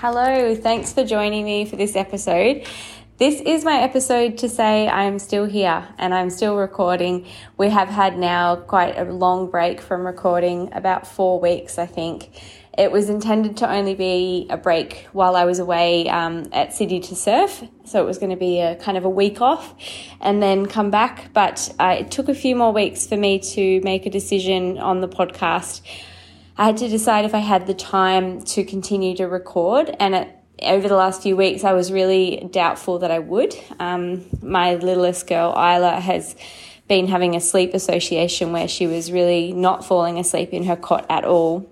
Hello, thanks for joining me for this episode. This is my episode to say I'm still here and I'm still recording. We have had now quite a long break from recording, about four weeks, I think. It was intended to only be a break while I was away um, at City to Surf. So it was going to be a kind of a week off and then come back. But uh, it took a few more weeks for me to make a decision on the podcast. I had to decide if I had the time to continue to record. And it, over the last few weeks, I was really doubtful that I would. Um, my littlest girl, Isla, has been having a sleep association where she was really not falling asleep in her cot at all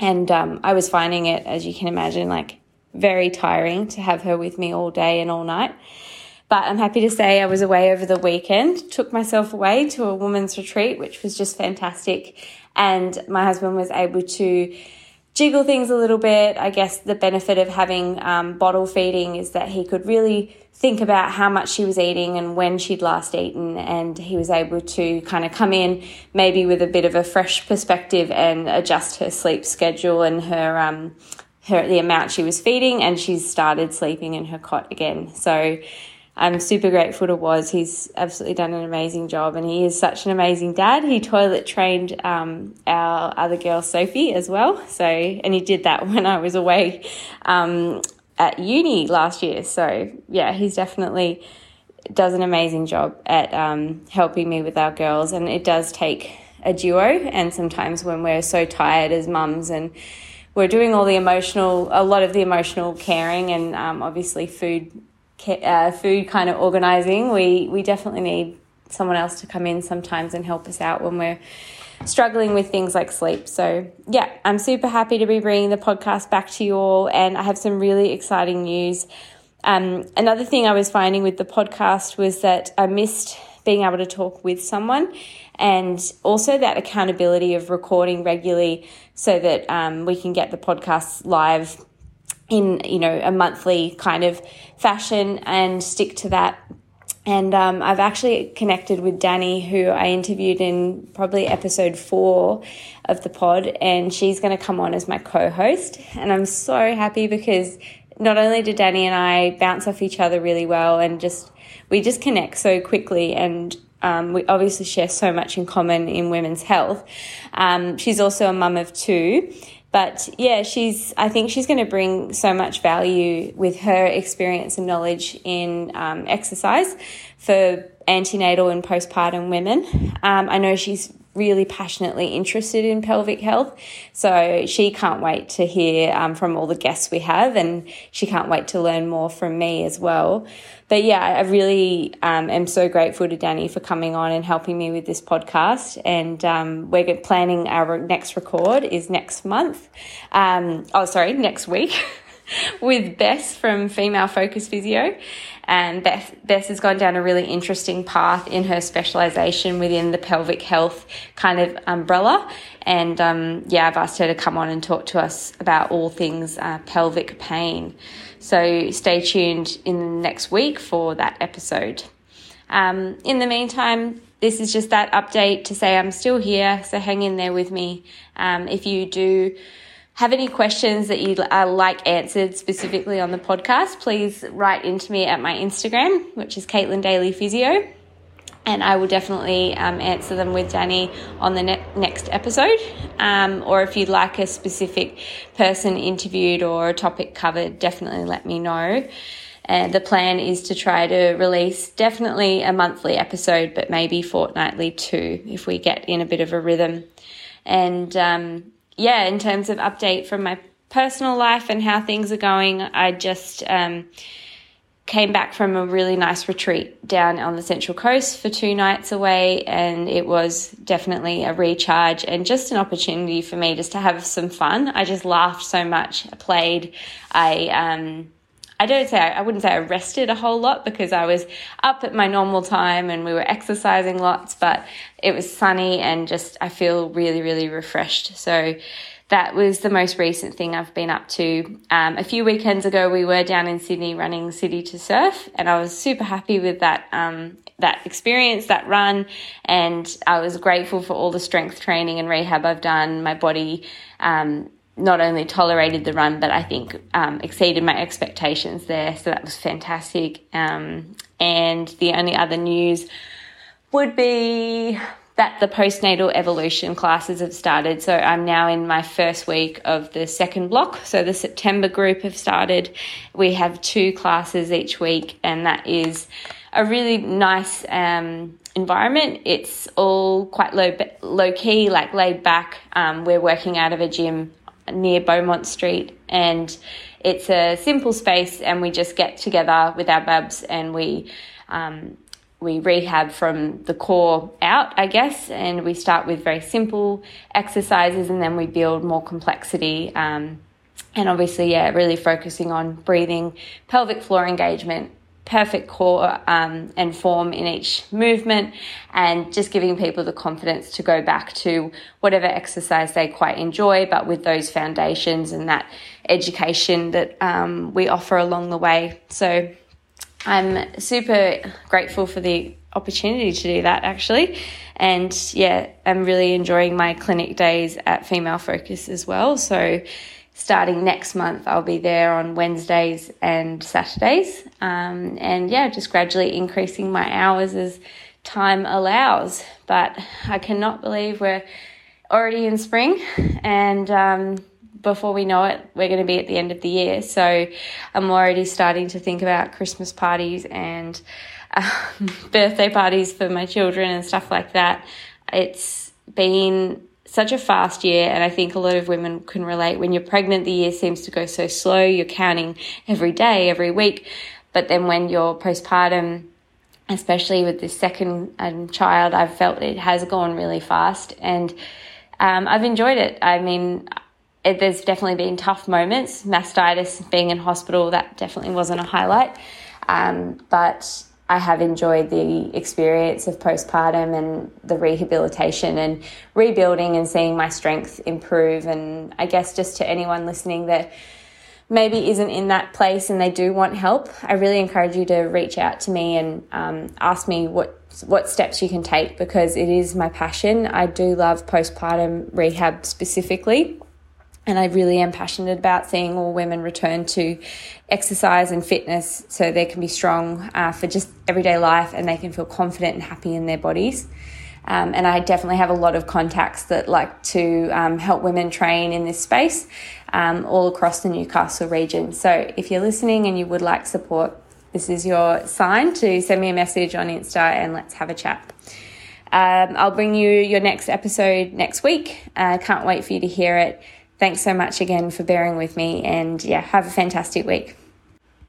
and um, I was finding it, as you can imagine, like very tiring to have her with me all day and all night. But I'm happy to say I was away over the weekend, took myself away to a woman's retreat, which was just fantastic. And my husband was able to jiggle things a little bit. I guess the benefit of having um, bottle feeding is that he could really think about how much she was eating and when she'd last eaten. And he was able to kind of come in maybe with a bit of a fresh perspective and adjust her sleep schedule and her, um, her, the amount she was feeding. And she's started sleeping in her cot again. So, I'm super grateful to Was. He's absolutely done an amazing job, and he is such an amazing dad. He toilet trained um, our other girl Sophie as well. So, and he did that when I was away um, at uni last year. So, yeah, he's definitely does an amazing job at um, helping me with our girls, and it does take a duo. And sometimes when we're so tired as mums and we're doing all the emotional, a lot of the emotional caring, and um, obviously food uh, food kind of organizing, we, we definitely need someone else to come in sometimes and help us out when we're struggling with things like sleep. So, yeah, I'm super happy to be bringing the podcast back to you all, and I have some really exciting news. Um, another thing I was finding with the podcast was that I missed being able to talk with someone and also that accountability of recording regularly so that um, we can get the podcast live in you know a monthly kind of fashion and stick to that and um, I've actually connected with Danny, who I interviewed in probably episode four of the pod, and she's going to come on as my co host. And I'm so happy because not only do Danny and I bounce off each other really well, and just we just connect so quickly, and um, we obviously share so much in common in women's health. Um, she's also a mum of two. But yeah, she's, I think she's going to bring so much value with her experience and knowledge in um, exercise for antenatal and postpartum women. Um, I know she's really passionately interested in pelvic health. So she can't wait to hear um, from all the guests we have, and she can't wait to learn more from me as well. But yeah, I really um, am so grateful to Danny for coming on and helping me with this podcast. And um, we're planning our next record is next month. Um, oh, sorry, next week. with Beth from Female Focus Physio. And Beth, Beth has gone down a really interesting path in her specialisation within the pelvic health kind of umbrella. And um, yeah, I've asked her to come on and talk to us about all things uh, pelvic pain. So stay tuned in next week for that episode. Um, in the meantime, this is just that update to say I'm still here, so hang in there with me. Um, if you do have any questions that you'd uh, like answered specifically on the podcast, please write into me at my Instagram, which is Caitlin Daley Physio. And I will definitely um, answer them with Danny on the ne- next episode. Um, or if you'd like a specific person interviewed or a topic covered, definitely let me know. And the plan is to try to release definitely a monthly episode, but maybe fortnightly too, if we get in a bit of a rhythm. And um, yeah, in terms of update from my personal life and how things are going, I just um, came back from a really nice retreat down on the Central Coast for two nights away, and it was definitely a recharge and just an opportunity for me just to have some fun. I just laughed so much. Played. I um, I don't say I wouldn't say I rested a whole lot because I was up at my normal time and we were exercising lots, but it was sunny and just I feel really, really refreshed. So that was the most recent thing I've been up to. Um, a few weekends ago, we were down in Sydney running City to Surf, and I was super happy with that um, that experience, that run, and I was grateful for all the strength training and rehab I've done. My body um, not only tolerated the run, but I think um, exceeded my expectations there. So that was fantastic. Um, and the only other news would be that the postnatal evolution classes have started. So I'm now in my first week of the second block. So the September group have started. We have two classes each week, and that is a really nice um, environment. It's all quite low low key, like laid back. Um, we're working out of a gym near Beaumont Street, and it's a simple space, and we just get together with our babs and we um, we rehab from the core out, I guess, and we start with very simple exercises and then we build more complexity. Um, and obviously, yeah, really focusing on breathing, pelvic floor engagement, perfect core um, and form in each movement, and just giving people the confidence to go back to whatever exercise they quite enjoy, but with those foundations and that education that um, we offer along the way. So, I'm super grateful for the opportunity to do that actually. And yeah, I'm really enjoying my clinic days at Female Focus as well. So starting next month, I'll be there on Wednesdays and Saturdays. Um, and yeah, just gradually increasing my hours as time allows. But I cannot believe we're already in spring and um, before we know it, we're going to be at the end of the year. So I'm already starting to think about Christmas parties and um, birthday parties for my children and stuff like that. It's been such a fast year, and I think a lot of women can relate. When you're pregnant, the year seems to go so slow. You're counting every day, every week. But then when you're postpartum, especially with this second um, child, I've felt it has gone really fast. And um, I've enjoyed it. I mean, it, there's definitely been tough moments. Mastitis, being in hospital, that definitely wasn't a highlight. Um, but I have enjoyed the experience of postpartum and the rehabilitation and rebuilding and seeing my strength improve. And I guess just to anyone listening that maybe isn't in that place and they do want help, I really encourage you to reach out to me and um, ask me what what steps you can take because it is my passion. I do love postpartum rehab specifically. And I really am passionate about seeing all women return to exercise and fitness so they can be strong uh, for just everyday life and they can feel confident and happy in their bodies. Um, and I definitely have a lot of contacts that like to um, help women train in this space um, all across the Newcastle region. So if you're listening and you would like support, this is your sign to send me a message on Insta and let's have a chat. Um, I'll bring you your next episode next week. I uh, can't wait for you to hear it. Thanks so much again for bearing with me, and yeah, have a fantastic week.